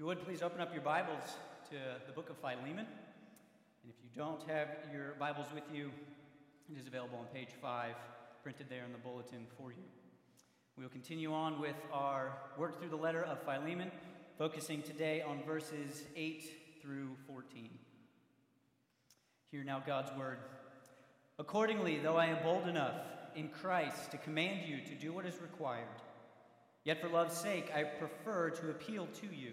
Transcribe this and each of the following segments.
you would, please open up your Bibles to the book of Philemon. And if you don't have your Bibles with you, it is available on page 5, printed there in the bulletin for you. We will continue on with our work through the letter of Philemon, focusing today on verses 8 through 14. Hear now God's word. Accordingly, though I am bold enough in Christ to command you to do what is required, yet for love's sake I prefer to appeal to you.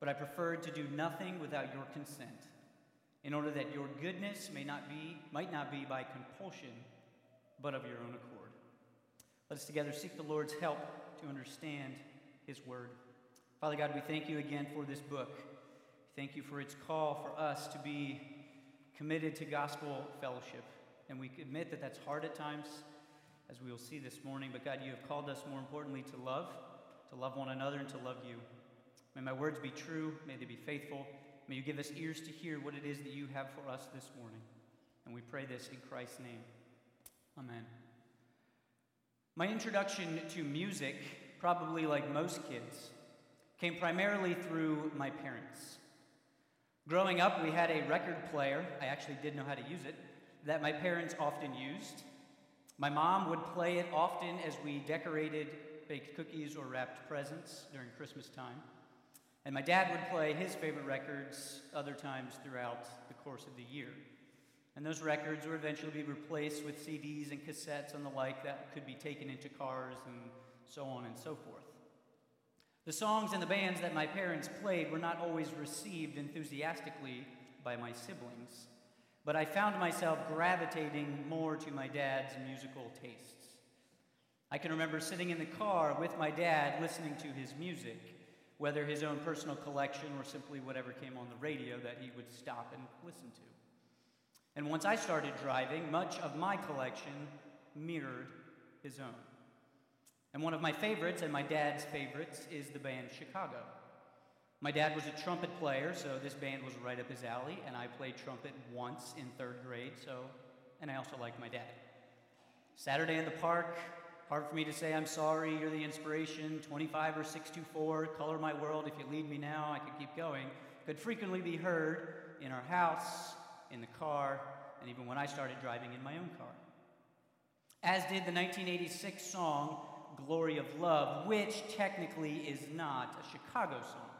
But I preferred to do nothing without your consent, in order that your goodness may not be, might not be by compulsion, but of your own accord. Let us together seek the Lord's help to understand his word. Father God, we thank you again for this book. Thank you for its call for us to be committed to gospel fellowship. And we admit that that's hard at times, as we will see this morning. But God, you have called us more importantly to love, to love one another, and to love you. May my words be true. May they be faithful. May you give us ears to hear what it is that you have for us this morning. And we pray this in Christ's name. Amen. My introduction to music, probably like most kids, came primarily through my parents. Growing up, we had a record player. I actually did know how to use it, that my parents often used. My mom would play it often as we decorated baked cookies or wrapped presents during Christmas time. And my dad would play his favorite records other times throughout the course of the year. And those records would eventually be replaced with CDs and cassettes and the like that could be taken into cars and so on and so forth. The songs and the bands that my parents played were not always received enthusiastically by my siblings, but I found myself gravitating more to my dad's musical tastes. I can remember sitting in the car with my dad listening to his music, whether his own personal collection or simply whatever came on the radio that he would stop and listen to. And once I started driving, much of my collection mirrored his own. And one of my favorites, and my dad's favorites, is the band Chicago. My dad was a trumpet player, so this band was right up his alley, and I played trumpet once in third grade, so, and I also like my dad. Saturday in the park, hard for me to say I'm sorry, you're the inspiration, 25 or 6 to 4, color my world, if you leave me now, I could keep going, could frequently be heard in our house, in the car, and even when I started driving in my own car. As did the 1986 song, Glory of Love, which technically is not a Chicago song.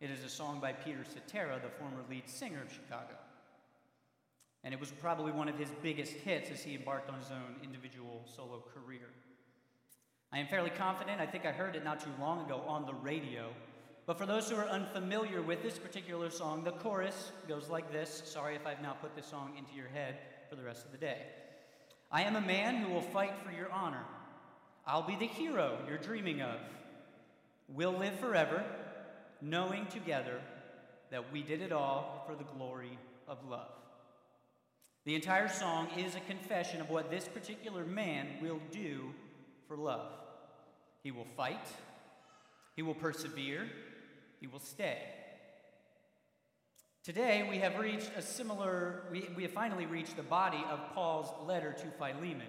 It is a song by Peter Cetera, the former lead singer of Chicago. And it was probably one of his biggest hits as he embarked on his own individual solo career. I am fairly confident, I think I heard it not too long ago on the radio. But for those who are unfamiliar with this particular song, the chorus goes like this. Sorry if I've now put this song into your head for the rest of the day. I am a man who will fight for your honor. I'll be the hero you're dreaming of. We'll live forever, knowing together that we did it all for the glory of love. The entire song is a confession of what this particular man will do for love. He will fight, he will persevere, he will stay. Today, we have reached a similar, we, we have finally reached the body of Paul's letter to Philemon.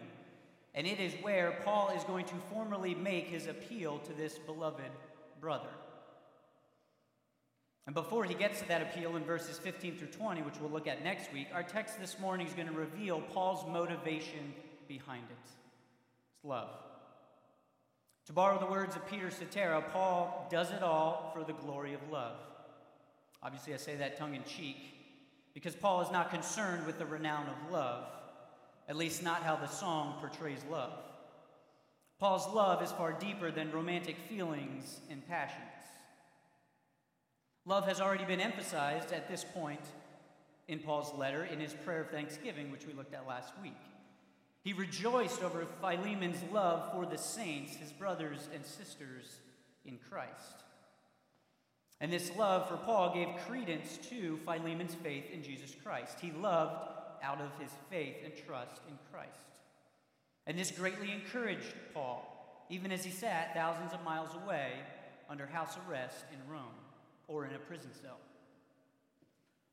And it is where Paul is going to formally make his appeal to this beloved brother. And before he gets to that appeal in verses 15 through 20, which we'll look at next week, our text this morning is going to reveal Paul's motivation behind it it's love. To borrow the words of Peter Cetera, Paul does it all for the glory of love. Obviously, I say that tongue in cheek because Paul is not concerned with the renown of love at least not how the song portrays love. Paul's love is far deeper than romantic feelings and passions. Love has already been emphasized at this point in Paul's letter in his prayer of thanksgiving, which we looked at last week. He rejoiced over Philemon's love for the saints, his brothers and sisters in Christ. And this love for Paul gave credence to Philemon's faith in Jesus Christ. He loved out of his faith and trust in Christ. And this greatly encouraged Paul, even as he sat thousands of miles away under house arrest in Rome or in a prison cell.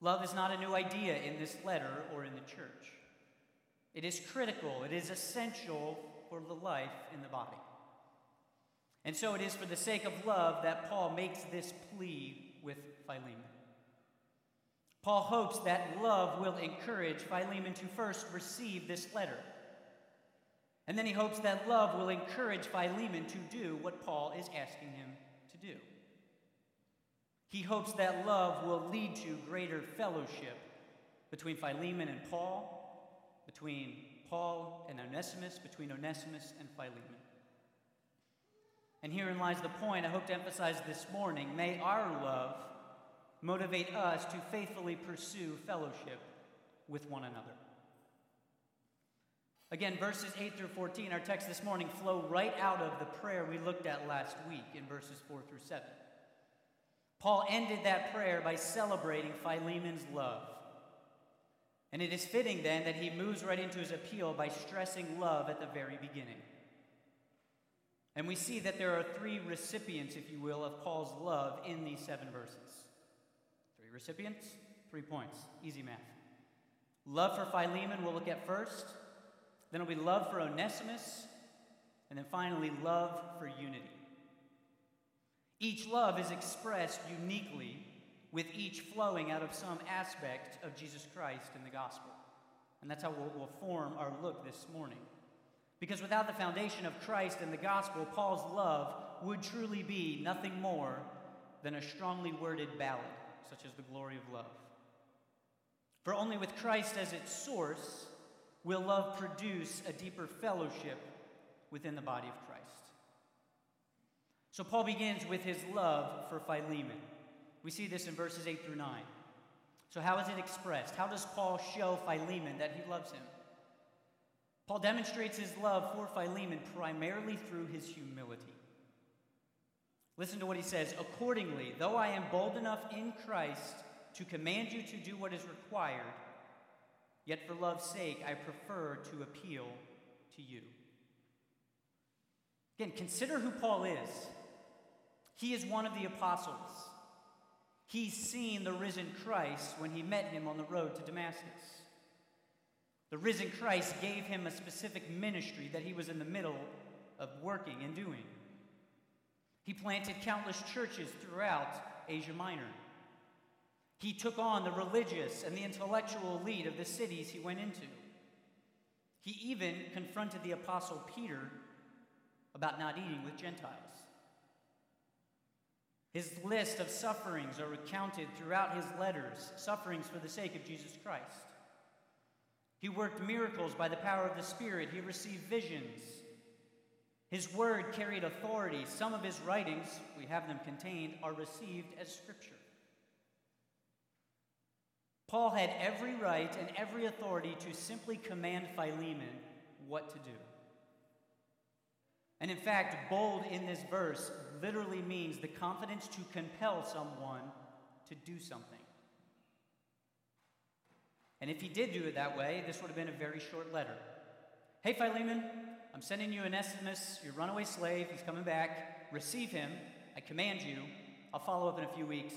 Love is not a new idea in this letter or in the church. It is critical, it is essential for the life in the body. And so it is for the sake of love that Paul makes this plea with Philemon. Paul hopes that love will encourage Philemon to first receive this letter. And then he hopes that love will encourage Philemon to do what Paul is asking him to do. He hopes that love will lead to greater fellowship between Philemon and Paul, between Paul and Onesimus, between Onesimus and Philemon. And herein lies the point I hope to emphasize this morning. May our love motivate us to faithfully pursue fellowship with one another. Again, verses 8 through 14, our text this morning, flow right out of the prayer we looked at last week in verses 4 through 7. Paul ended that prayer by celebrating Philemon's love. And it is fitting then that he moves right into his appeal by stressing love at the very beginning. And we see that there are three recipients, if you will, of Paul's love in these seven verses. Three recipients, three points. Easy math. Love for Philemon, we'll look at first. Then it'll be love for Onesimus. And then finally, love for unity. Each love is expressed uniquely, with each flowing out of some aspect of Jesus Christ in the gospel. And that's how we'll, we'll form our look this morning. Because without the foundation of Christ and the gospel, Paul's love would truly be nothing more than a strongly worded ballad, such as the glory of love. For only with Christ as its source will love produce a deeper fellowship within the body of Christ. So Paul begins with his love for Philemon. We see this in verses 8 through 9. So, how is it expressed? How does Paul show Philemon that he loves him? Paul demonstrates his love for Philemon primarily through his humility. Listen to what he says Accordingly, though I am bold enough in Christ to command you to do what is required, yet for love's sake I prefer to appeal to you. Again, consider who Paul is. He is one of the apostles. He's seen the risen Christ when he met him on the road to Damascus. The risen Christ gave him a specific ministry that he was in the middle of working and doing. He planted countless churches throughout Asia Minor. He took on the religious and the intellectual elite of the cities he went into. He even confronted the Apostle Peter about not eating with Gentiles. His list of sufferings are recounted throughout his letters, sufferings for the sake of Jesus Christ. He worked miracles by the power of the Spirit. He received visions. His word carried authority. Some of his writings, we have them contained, are received as scripture. Paul had every right and every authority to simply command Philemon what to do. And in fact, bold in this verse literally means the confidence to compel someone to do something. And if he did do it that way, this would have been a very short letter. Hey, Philemon, I'm sending you Onesimus, your runaway slave. He's coming back. Receive him. I command you. I'll follow up in a few weeks.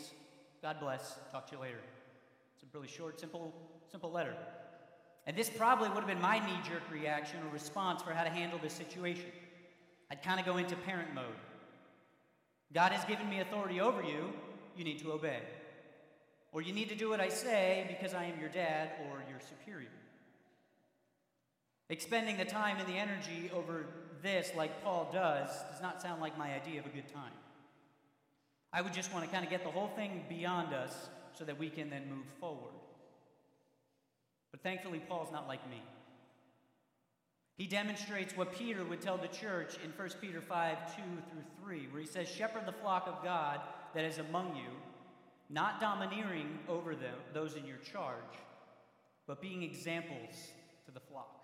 God bless. Talk to you later. It's a really short, simple, simple letter. And this probably would have been my knee jerk reaction or response for how to handle this situation. I'd kind of go into parent mode. God has given me authority over you. You need to obey. Or you need to do what I say because I am your dad or your superior. Expending the time and the energy over this, like Paul does, does not sound like my idea of a good time. I would just want to kind of get the whole thing beyond us so that we can then move forward. But thankfully, Paul's not like me. He demonstrates what Peter would tell the church in 1 Peter 5 2 through 3, where he says, Shepherd the flock of God that is among you not domineering over them, those in your charge, but being examples to the flock.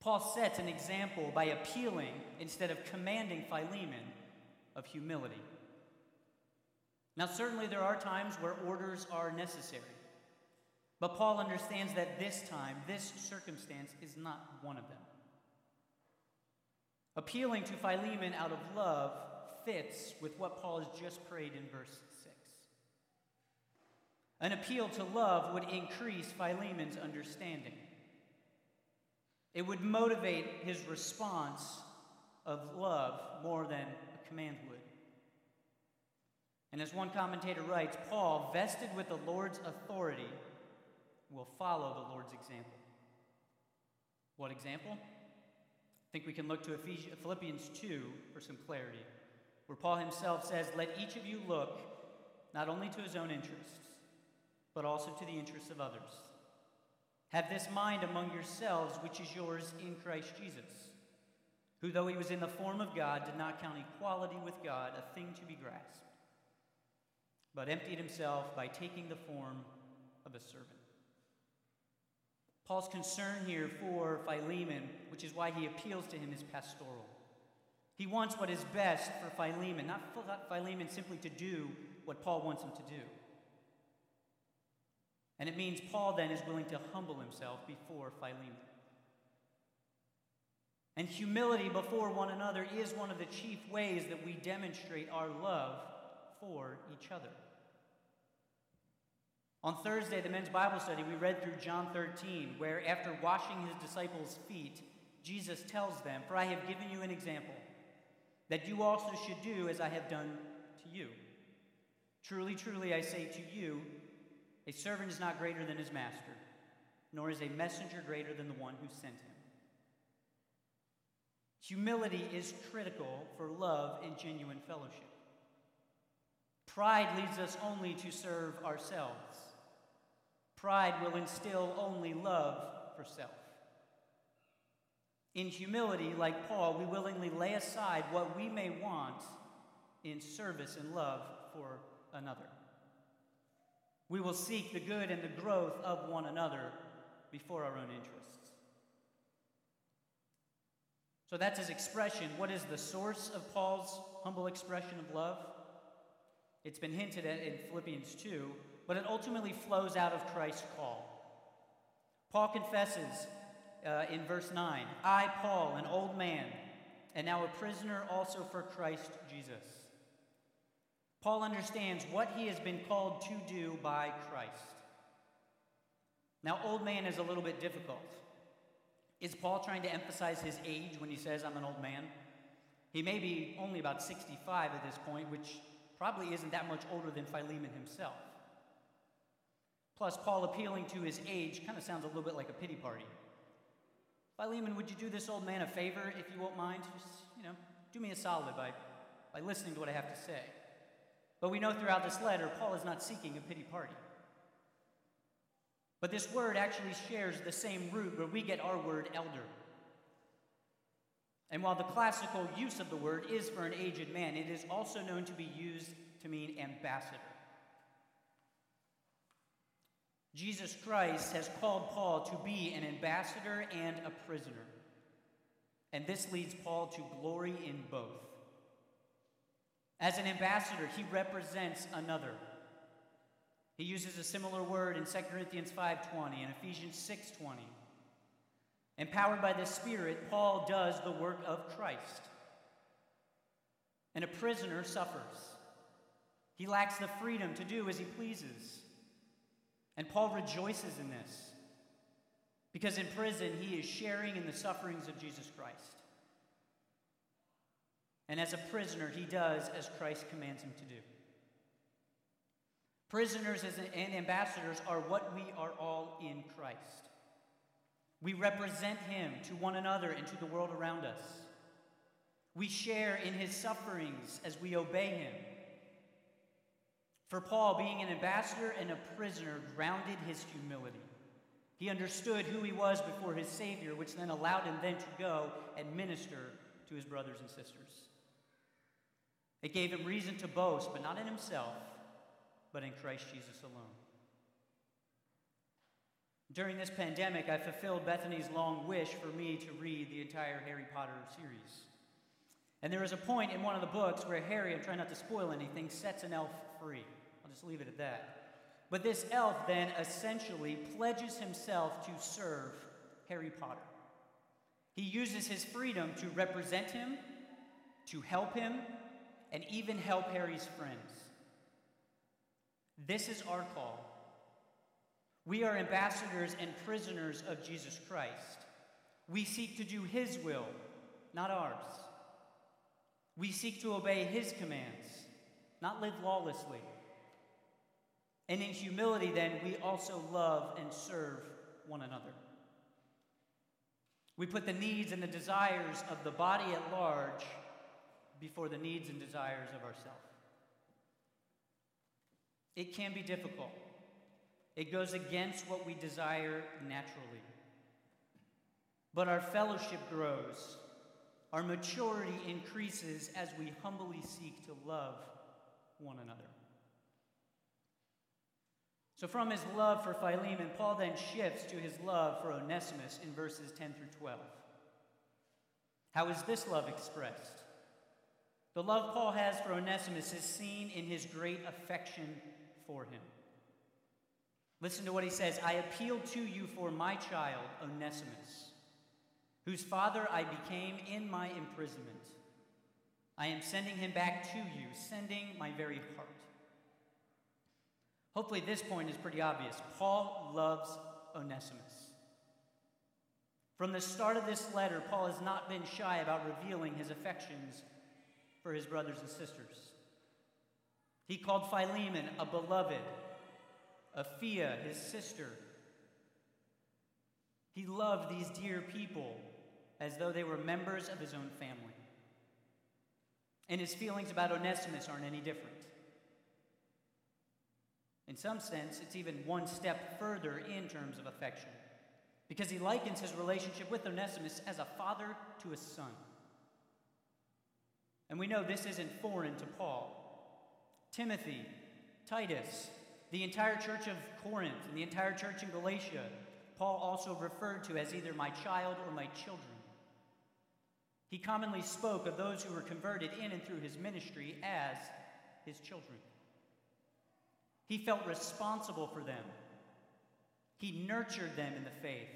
Paul sets an example by appealing instead of commanding Philemon of humility. Now, certainly there are times where orders are necessary. But Paul understands that this time, this circumstance, is not one of them. Appealing to Philemon out of love fits with what Paul has just prayed in verse 6. An appeal to love would increase Philemon's understanding. It would motivate his response of love more than a command would. And as one commentator writes, Paul, vested with the Lord's authority, will follow the Lord's example. What example? I think we can look to Ephesians, Philippians 2 for some clarity, where Paul himself says, Let each of you look not only to his own interests, but also to the interests of others. Have this mind among yourselves, which is yours in Christ Jesus, who, though he was in the form of God, did not count equality with God a thing to be grasped, but emptied himself by taking the form of a servant. Paul's concern here for Philemon, which is why he appeals to him, is pastoral. He wants what is best for Philemon, not Philemon simply to do what Paul wants him to do. And it means Paul then is willing to humble himself before Philemon. And humility before one another is one of the chief ways that we demonstrate our love for each other. On Thursday, the men's Bible study, we read through John 13, where after washing his disciples' feet, Jesus tells them, For I have given you an example, that you also should do as I have done to you. Truly, truly, I say to you, a servant is not greater than his master, nor is a messenger greater than the one who sent him. Humility is critical for love and genuine fellowship. Pride leads us only to serve ourselves. Pride will instill only love for self. In humility, like Paul, we willingly lay aside what we may want in service and love for another. We will seek the good and the growth of one another before our own interests. So that's his expression. What is the source of Paul's humble expression of love? It's been hinted at in Philippians 2, but it ultimately flows out of Christ's call. Paul confesses uh, in verse 9 I, Paul, an old man, and now a prisoner also for Christ Jesus Paul understands what he has been called to do by Christ. Now, old man is a little bit difficult. Is Paul trying to emphasize his age when he says, I'm an old man? He may be only about 65 at this point, which probably isn't that much older than Philemon himself. Plus, Paul appealing to his age kind of sounds a little bit like a pity party. Philemon, would you do this old man a favor if you won't mind? Just, you know, do me a solid by, by listening to what I have to say. But we know throughout this letter, Paul is not seeking a pity party. But this word actually shares the same root where we get our word elder. And while the classical use of the word is for an aged man, it is also known to be used to mean ambassador. Jesus Christ has called Paul to be an ambassador and a prisoner. And this leads Paul to glory in both. As an ambassador, he represents another. He uses a similar word in 2 Corinthians 5:20 and Ephesians 6:20. Empowered by the Spirit, Paul does the work of Christ. And a prisoner suffers. He lacks the freedom to do as he pleases. And Paul rejoices in this because in prison he is sharing in the sufferings of Jesus Christ. And as a prisoner, he does as Christ commands him to do. Prisoners and ambassadors are what we are all in Christ. We represent him to one another and to the world around us. We share in his sufferings as we obey him. For Paul, being an ambassador and a prisoner grounded his humility. He understood who he was before his Savior, which then allowed him then to go and minister to his brothers and sisters. It gave him reason to boast, but not in himself, but in Christ Jesus alone. During this pandemic, I fulfilled Bethany's long wish for me to read the entire Harry Potter series. And there is a point in one of the books where Harry, I'm trying not to spoil anything, sets an elf free. Just leave it at that. But this elf then essentially pledges himself to serve Harry Potter. He uses his freedom to represent him, to help him, and even help Harry's friends. This is our call. We are ambassadors and prisoners of Jesus Christ. We seek to do his will, not ours. We seek to obey his commands, not live lawlessly. And in humility, then, we also love and serve one another. We put the needs and the desires of the body at large before the needs and desires of ourselves. It can be difficult. It goes against what we desire naturally. But our fellowship grows, our maturity increases as we humbly seek to love one another. So, from his love for Philemon, Paul then shifts to his love for Onesimus in verses 10 through 12. How is this love expressed? The love Paul has for Onesimus is seen in his great affection for him. Listen to what he says I appeal to you for my child, Onesimus, whose father I became in my imprisonment. I am sending him back to you, sending my very heart. Hopefully, this point is pretty obvious. Paul loves Onesimus. From the start of this letter, Paul has not been shy about revealing his affections for his brothers and sisters. He called Philemon a beloved, Apphia, his sister. He loved these dear people as though they were members of his own family. And his feelings about Onesimus aren't any different. In some sense, it's even one step further in terms of affection, because he likens his relationship with Onesimus as a father to a son. And we know this isn't foreign to Paul. Timothy, Titus, the entire church of Corinth, and the entire church in Galatia, Paul also referred to as either my child or my children. He commonly spoke of those who were converted in and through his ministry as his children. He felt responsible for them. He nurtured them in the faith.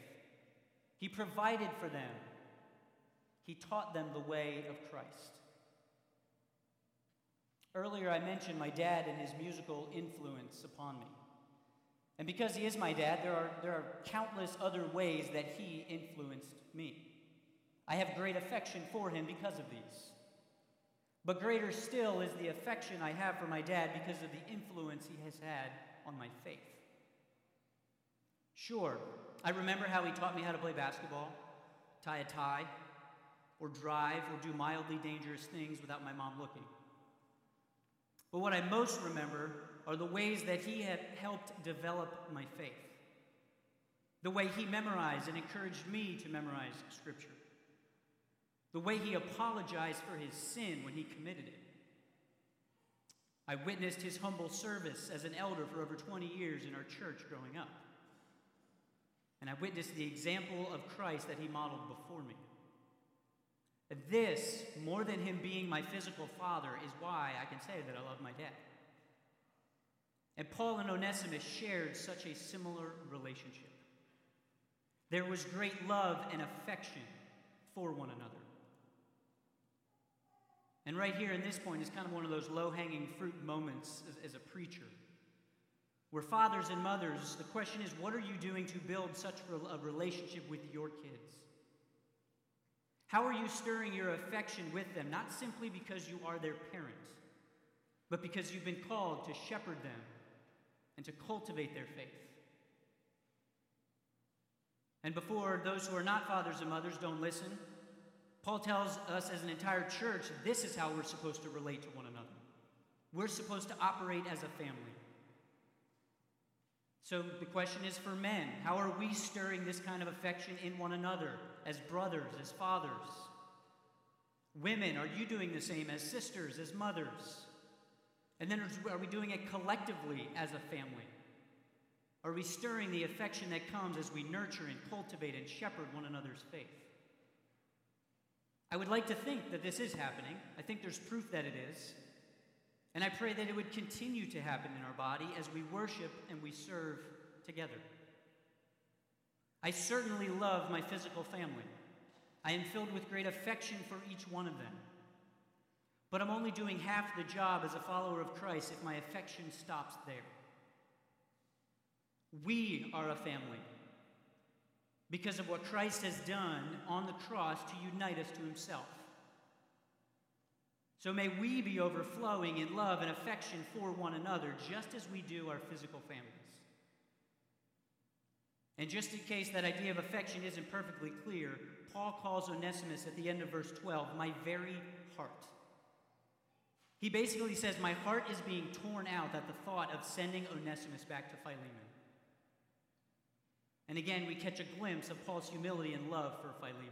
He provided for them. He taught them the way of Christ. Earlier, I mentioned my dad and his musical influence upon me. And because he is my dad, there are, there are countless other ways that he influenced me. I have great affection for him because of these. But greater still is the affection I have for my dad because of the influence he has had on my faith. Sure, I remember how he taught me how to play basketball, tie a tie, or drive, or do mildly dangerous things without my mom looking. But what I most remember are the ways that he had helped develop my faith. The way he memorized and encouraged me to memorize Scripture the way he apologized for his sin when he committed it. I witnessed his humble service as an elder for over 20 years in our church growing up. And I witnessed the example of Christ that he modeled before me. And this, more than him being my physical father, is why I can say that I love my dad. And Paul and Onesimus shared such a similar relationship. There was great love and affection for one another. And right here in this point is kind of one of those low hanging fruit moments as, as, a preacher. Where fathers and mothers, the question is, what are you doing to build such a relationship with your kids? How are you stirring your affection with them, not simply because you are their parent, but because you've been called to shepherd them and to cultivate their faith? And before those who are not fathers and mothers don't listen, Paul tells us as an entire church this is how we're supposed to relate to one another. We're supposed to operate as a family. So the question is for men how are we stirring this kind of affection in one another as brothers, as fathers? Women, are you doing the same as sisters, as mothers? And then are we doing it collectively as a family? Are we stirring the affection that comes as we nurture and cultivate and shepherd one another's faith? I would like to think that this is happening. I think there's proof that it is. And I pray that it would continue to happen in our body as we worship and we serve together. I certainly love my physical family. I am filled with great affection for each one of them. But I'm only doing half the job as a follower of Christ if my affection stops there. We are a family because of what Christ has done on the cross to unite us to himself. So may we be overflowing in love and affection for one another, just as we do our physical families. And just in case that idea of affection isn't perfectly clear, Paul calls Onesimus at the end of verse 12, my very heart. He basically says, My heart is being torn out at the thought of sending Onesimus back to Philemon. And again, we catch a glimpse of Paul's humility and love for Philemon.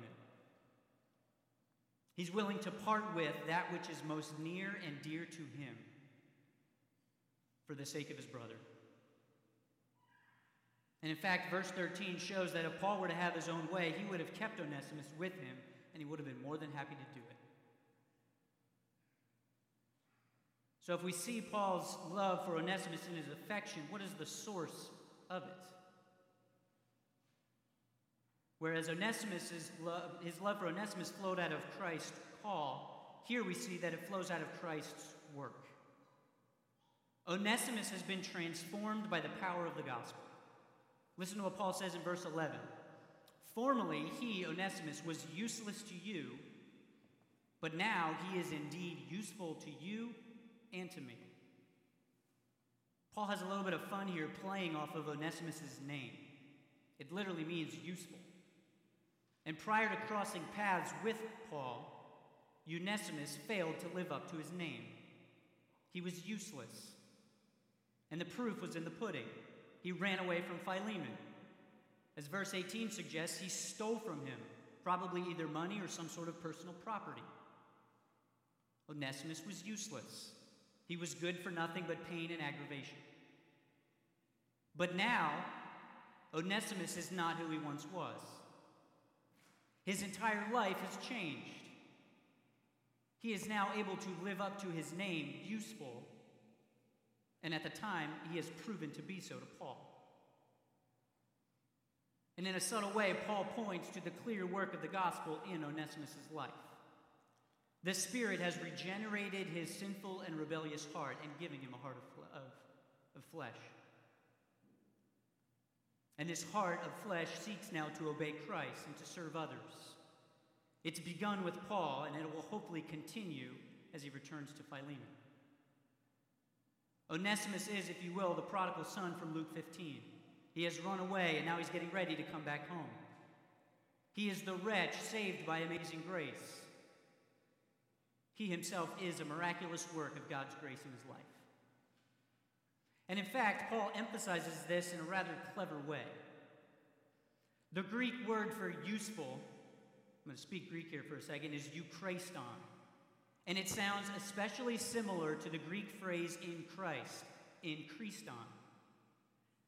He's willing to part with that which is most near and dear to him for the sake of his brother. And in fact, verse 13 shows that if Paul were to have his own way, he would have kept Onesimus with him, and he would have been more than happy to do it. So if we see Paul's love for Onesimus and his affection, what is the source of it? Whereas Onesimus' love, his love for Onesimus flowed out of Christ's call, here we see that it flows out of Christ's work. Onesimus has been transformed by the power of the gospel. Listen to what Paul says in verse 11. Formerly, he, Onesimus, was useless to you, but now he is indeed useful to you and to me. Paul has a little bit of fun here playing off of Onesimus' name. It literally means useful. And prior to crossing paths with Paul, Onesimus failed to live up to his name. He was useless. And the proof was in the pudding. He ran away from Philemon. As verse 18 suggests, he stole from him, probably either money or some sort of personal property. Onesimus was useless. He was good for nothing but pain and aggravation. But now, Onesimus is not who he once was. His entire life has changed. He is now able to live up to his name, useful, and at the time, he has proven to be so to Paul. And in a subtle way, Paul points to the clear work of the gospel in Onesimus' life. The Spirit has regenerated his sinful and rebellious heart and given him a heart of, of, of flesh. And this heart of flesh seeks now to obey Christ and to serve others. It's begun with Paul, and it will hopefully continue as he returns to Philemon. Onesimus is, if you will, the prodigal son from Luke 15. He has run away, and now he's getting ready to come back home. He is the wretch saved by amazing grace. He himself is a miraculous work of God's grace in his life. And in fact, Paul emphasizes this in a rather clever way. The Greek word for useful, I'm going to speak Greek here for a second, is euchreston. And it sounds especially similar to the Greek phrase in Christ, in Christon.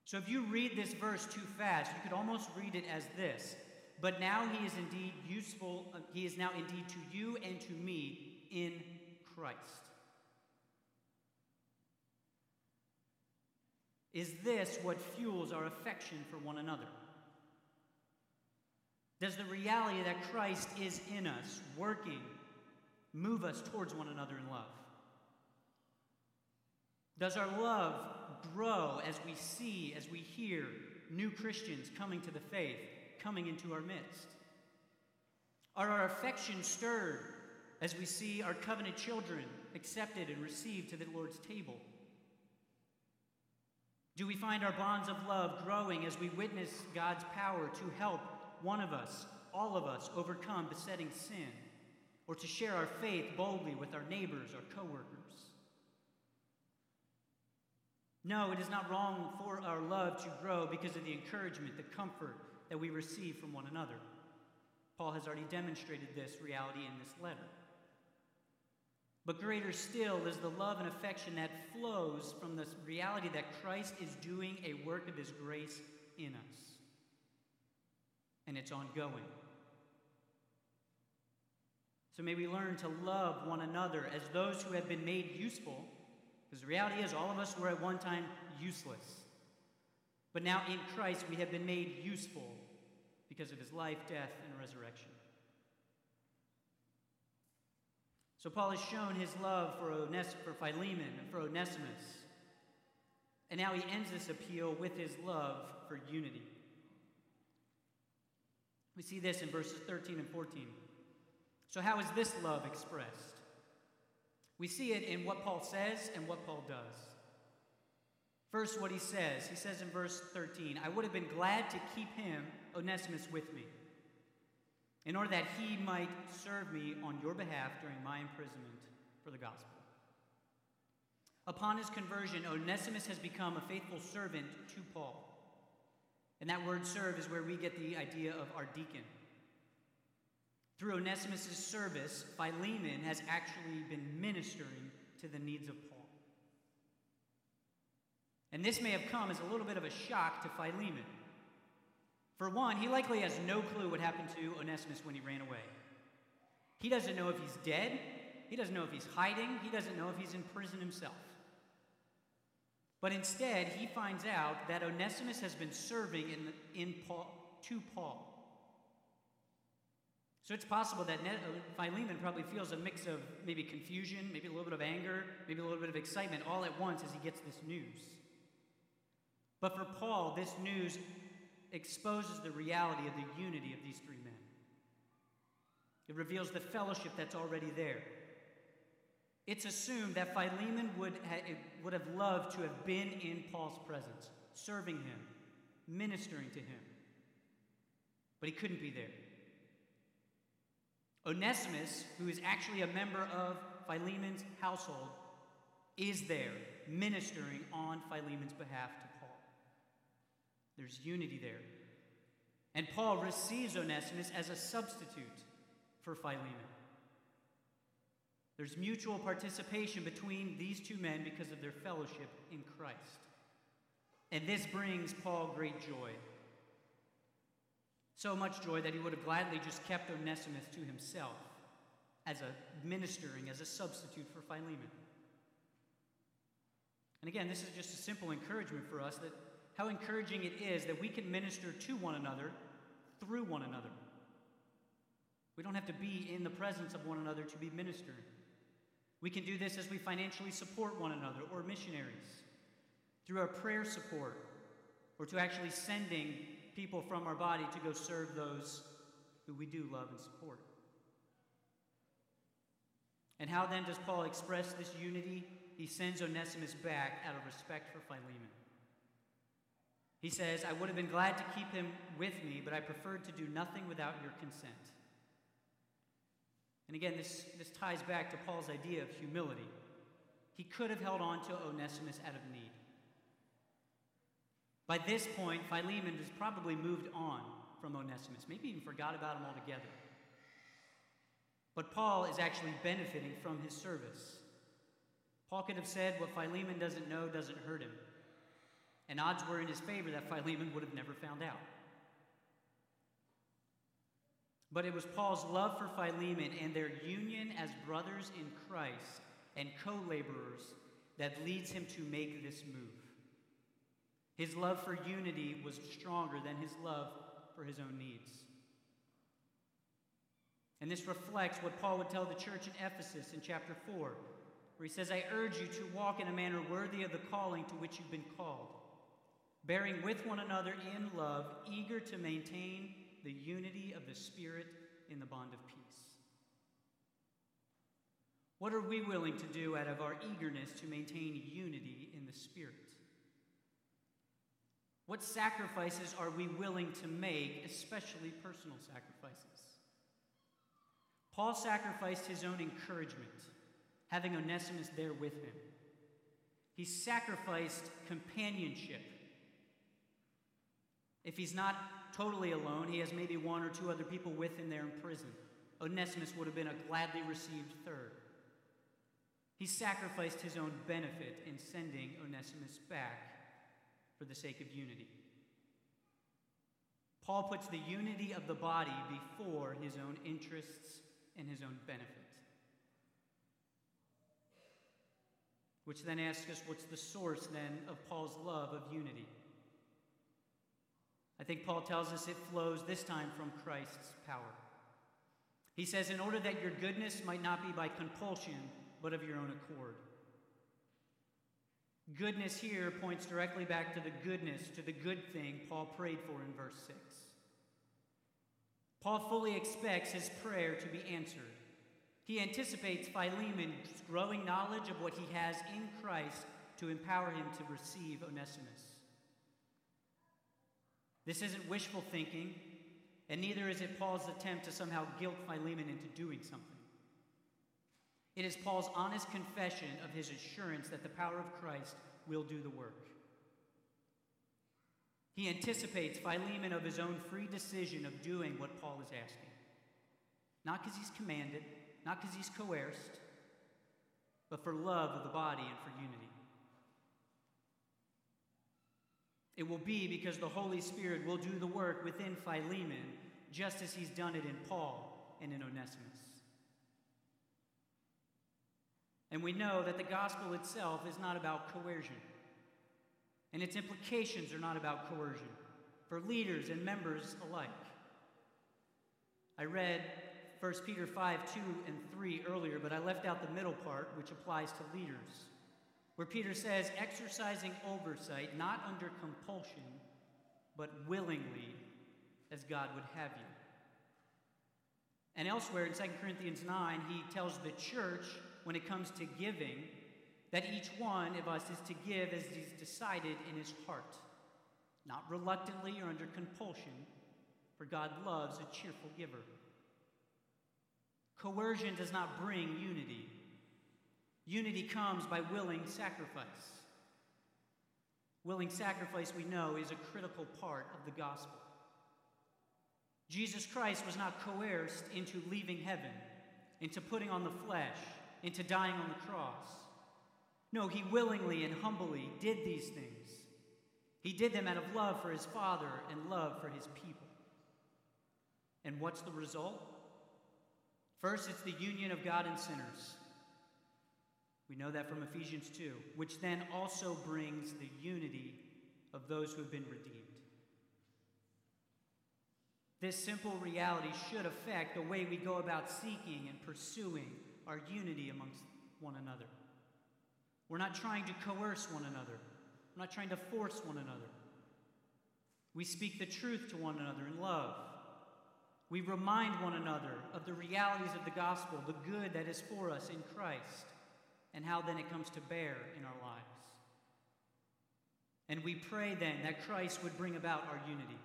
So if you read this verse too fast, you could almost read it as this But now he is indeed useful, uh, he is now indeed to you and to me in Christ. Is this what fuels our affection for one another? Does the reality that Christ is in us, working, move us towards one another in love? Does our love grow as we see, as we hear new Christians coming to the faith, coming into our midst? Are our affections stirred as we see our covenant children accepted and received to the Lord's table? Do we find our bonds of love growing as we witness God's power to help one of us, all of us, overcome besetting sin, or to share our faith boldly with our neighbors, our coworkers? No, it is not wrong for our love to grow because of the encouragement, the comfort that we receive from one another. Paul has already demonstrated this reality in this letter. But greater still is the love and affection that flows from the reality that Christ is doing a work of his grace in us. And it's ongoing. So may we learn to love one another as those who have been made useful, because the reality is all of us were at one time useless. But now in Christ we have been made useful because of his life, death, and resurrection. So Paul has shown his love for, Ones- for Philemon and for Onesimus. And now he ends this appeal with his love for unity. We see this in verses 13 and 14. So, how is this love expressed? We see it in what Paul says and what Paul does. First, what he says. He says in verse 13, I would have been glad to keep him, Onesimus, with me in order that he might serve me on your behalf during my imprisonment for the gospel. Upon his conversion, Onesimus has become a faithful servant to Paul. And that word serve is where we get the idea of our deacon. Through Onesimus' service, Philemon has actually been ministering to the needs of Paul. And this may have come as a little bit of a shock to Philemon. For one, he likely has no clue what happened to Onesimus when he ran away. He doesn't know if he's dead, he doesn't know if he's hiding, he doesn't know if he's in prison himself. But instead, he finds out that Onesimus has been serving in, in Paul, to Paul. So it's possible that Philemon probably feels a mix of maybe confusion, maybe a little bit of anger, maybe a little bit of excitement all at once as he gets this news. But for Paul, this news exposes the reality of the unity of these three men. It reveals the fellowship that's already there. It's assumed that Philemon would, ha- would have loved to have been in Paul's presence, serving him, ministering to him. But he couldn't be there. Onesimus, who is actually a member of Philemon's household, is there, ministering on Philemon's behalf to there's unity there. And Paul receives Onesimus as a substitute for Philemon. There's mutual participation between these two men because of their fellowship in Christ. And this brings Paul great joy. So much joy that he would have gladly just kept Onesimus to himself as a ministering, as a substitute for Philemon. And again, this is just a simple encouragement for us that how encouraging it is that we can minister to one another through one another. We don't have to be in the presence of one another to be ministering. We can do this as we financially support one another or missionaries, through our prayer support, or to actually sending people from our body to go serve those who we do love and support. And how then does Paul express this unity? He sends Onesimus back out of respect for Philemon. He says, I would have been glad to keep him with me, but I preferred to do nothing without your consent. And again, this, this ties back to Paul's idea of humility. He could have held on to Onesimus out of need. By this point, Philemon has probably moved on from Onesimus, maybe even forgot about him altogether. But Paul is actually benefiting from his service. Paul could have said, What Philemon doesn't know doesn't hurt him and odds were in his favor that Philemon would have never found out. But it was Paul's love for Philemon and their union as brothers in Christ and co laborers that leads him to make this move. His love for unity was stronger than his love for his own needs. And this reflects what Paul would tell the church in Ephesus in chapter 4, where he says, I urge you to walk in a manner worthy of the calling to which you've been called bearing with one another in love, eager to maintain the unity of the Spirit in the bond of peace. What are we willing to do out of our eagerness to maintain unity in the Spirit? What sacrifices are we willing to make, especially personal sacrifices? Paul sacrificed his own encouragement, having Onesimus there with him. He sacrificed companionship if he's not totally alone, he has maybe one or two other people with him there in prison. Onesimus would have been a gladly received third. He sacrificed his own benefit in sending Onesimus back for the sake of unity. Paul puts the unity of the body before his own interests and his own benefit. Which then asks us what's the source then of Paul's love of unity? I think Paul tells us it flows this time from Christ's power. He says, in order that your goodness might not be by compulsion, but of your own accord. Goodness here points directly back to the goodness, to the good thing Paul prayed for in verse 6. Paul fully expects his prayer to be answered. He anticipates Philemon's growing knowledge of what he has in Christ to empower him to receive Onesimus. This isn't wishful thinking, and neither is it Paul's attempt to somehow guilt Philemon into doing something. It is Paul's honest confession of his assurance that the power of Christ will do the work. He anticipates Philemon of his own free decision of doing what Paul is asking. Not because he's commanded, not because he's coerced, but for love of the body and for unity. It will be because the Holy Spirit will do the work within Philemon, just as he's done it in Paul and in Onesimus. And we know that the gospel itself is not about coercion, and its implications are not about coercion for leaders and members alike. I read 1 Peter 5 2 and 3 earlier, but I left out the middle part, which applies to leaders, where Peter says, exercising oversight not under compulsion, but willingly, as God would have you. And elsewhere in 2 Corinthians 9, he tells the church when it comes to giving that each one of us is to give as he's decided in his heart, not reluctantly or under compulsion, for God loves a cheerful giver. Coercion does not bring unity. Unity comes by willing sacrifice. Willing sacrifice, we know, is a critical part of the gospel. Jesus Christ was not coerced into leaving heaven, into putting on the flesh, into dying on the cross. No, he willingly and humbly did these things. He did them out of love for his Father and love for his people. And what's the result? First, it's the union of God and sinners. We know that from Ephesians 2, which then also brings the unity of those who have been redeemed. This simple reality should affect the way we go about seeking and pursuing our unity amongst one another. We're not trying to coerce one another, we're not trying to force one another. We speak the truth to one another in love. We remind one another of the realities of the gospel, the good that is for us in Christ, and how then it comes to bear in our lives. And we pray then that Christ would bring about our unity.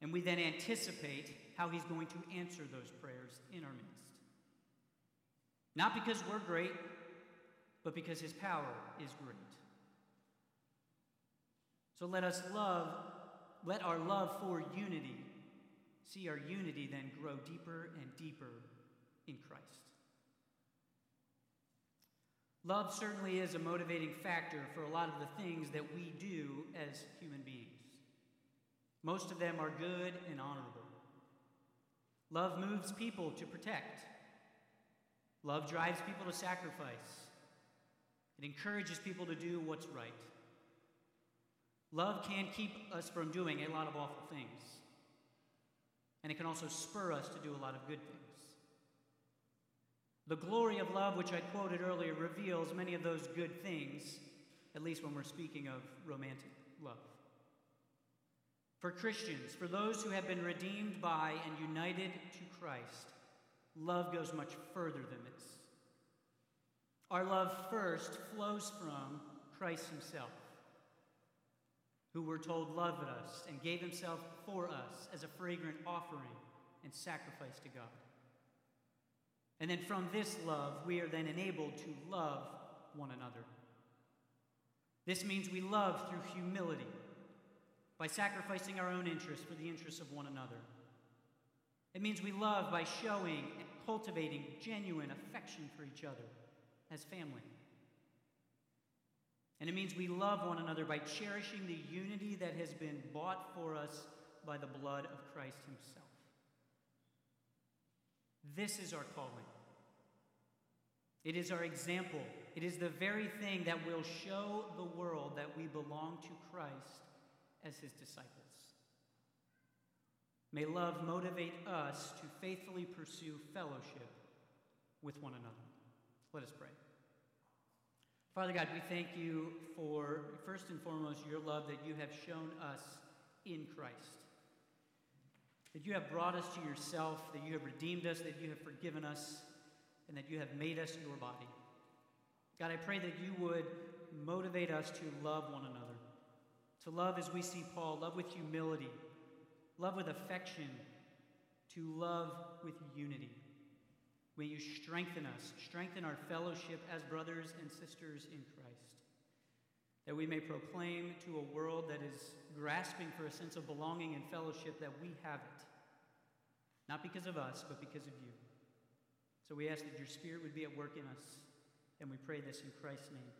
And we then anticipate how he's going to answer those prayers in our midst. Not because we're great, but because his power is great. So let us love, let our love for unity see our unity then grow deeper and deeper in Christ. Love certainly is a motivating factor for a lot of the things that we do as human beings. Most of them are good and honorable. Love moves people to protect. Love drives people to sacrifice. It encourages people to do what's right. Love can keep us from doing a lot of awful things. And it can also spur us to do a lot of good things. The glory of love, which I quoted earlier, reveals many of those good things, at least when we're speaking of romantic love. For Christians, for those who have been redeemed by and united to Christ, love goes much further than this. Our love first flows from Christ Himself, who we're told loved us and gave Himself for us as a fragrant offering and sacrifice to God. And then from this love, we are then enabled to love one another. This means we love through humility by sacrificing our own interests for the interests of one another. It means we love by showing and cultivating genuine affection for each other as family. And it means we love one another by cherishing the unity that has been bought for us by the blood of Christ Himself. This is our calling. It is our example. It is the very thing that will show the world that we belong to Christ as his disciples. May love motivate us to faithfully pursue fellowship with one another. Let us pray. Father God, we thank you for, first and foremost, your love that you have shown us in Christ. That you have brought us to yourself, that you have redeemed us, that you have forgiven us, and that you have made us your body. God, I pray that you would motivate us to love one another, to love as we see Paul, love with humility, love with affection, to love with unity. May you strengthen us, strengthen our fellowship as brothers and sisters in Christ, that we may proclaim to a world that is grasping for a sense of belonging and fellowship that we have it, not because of us, but because of you. So we ask that your Spirit would be at work in us, and we pray this in Christ's name.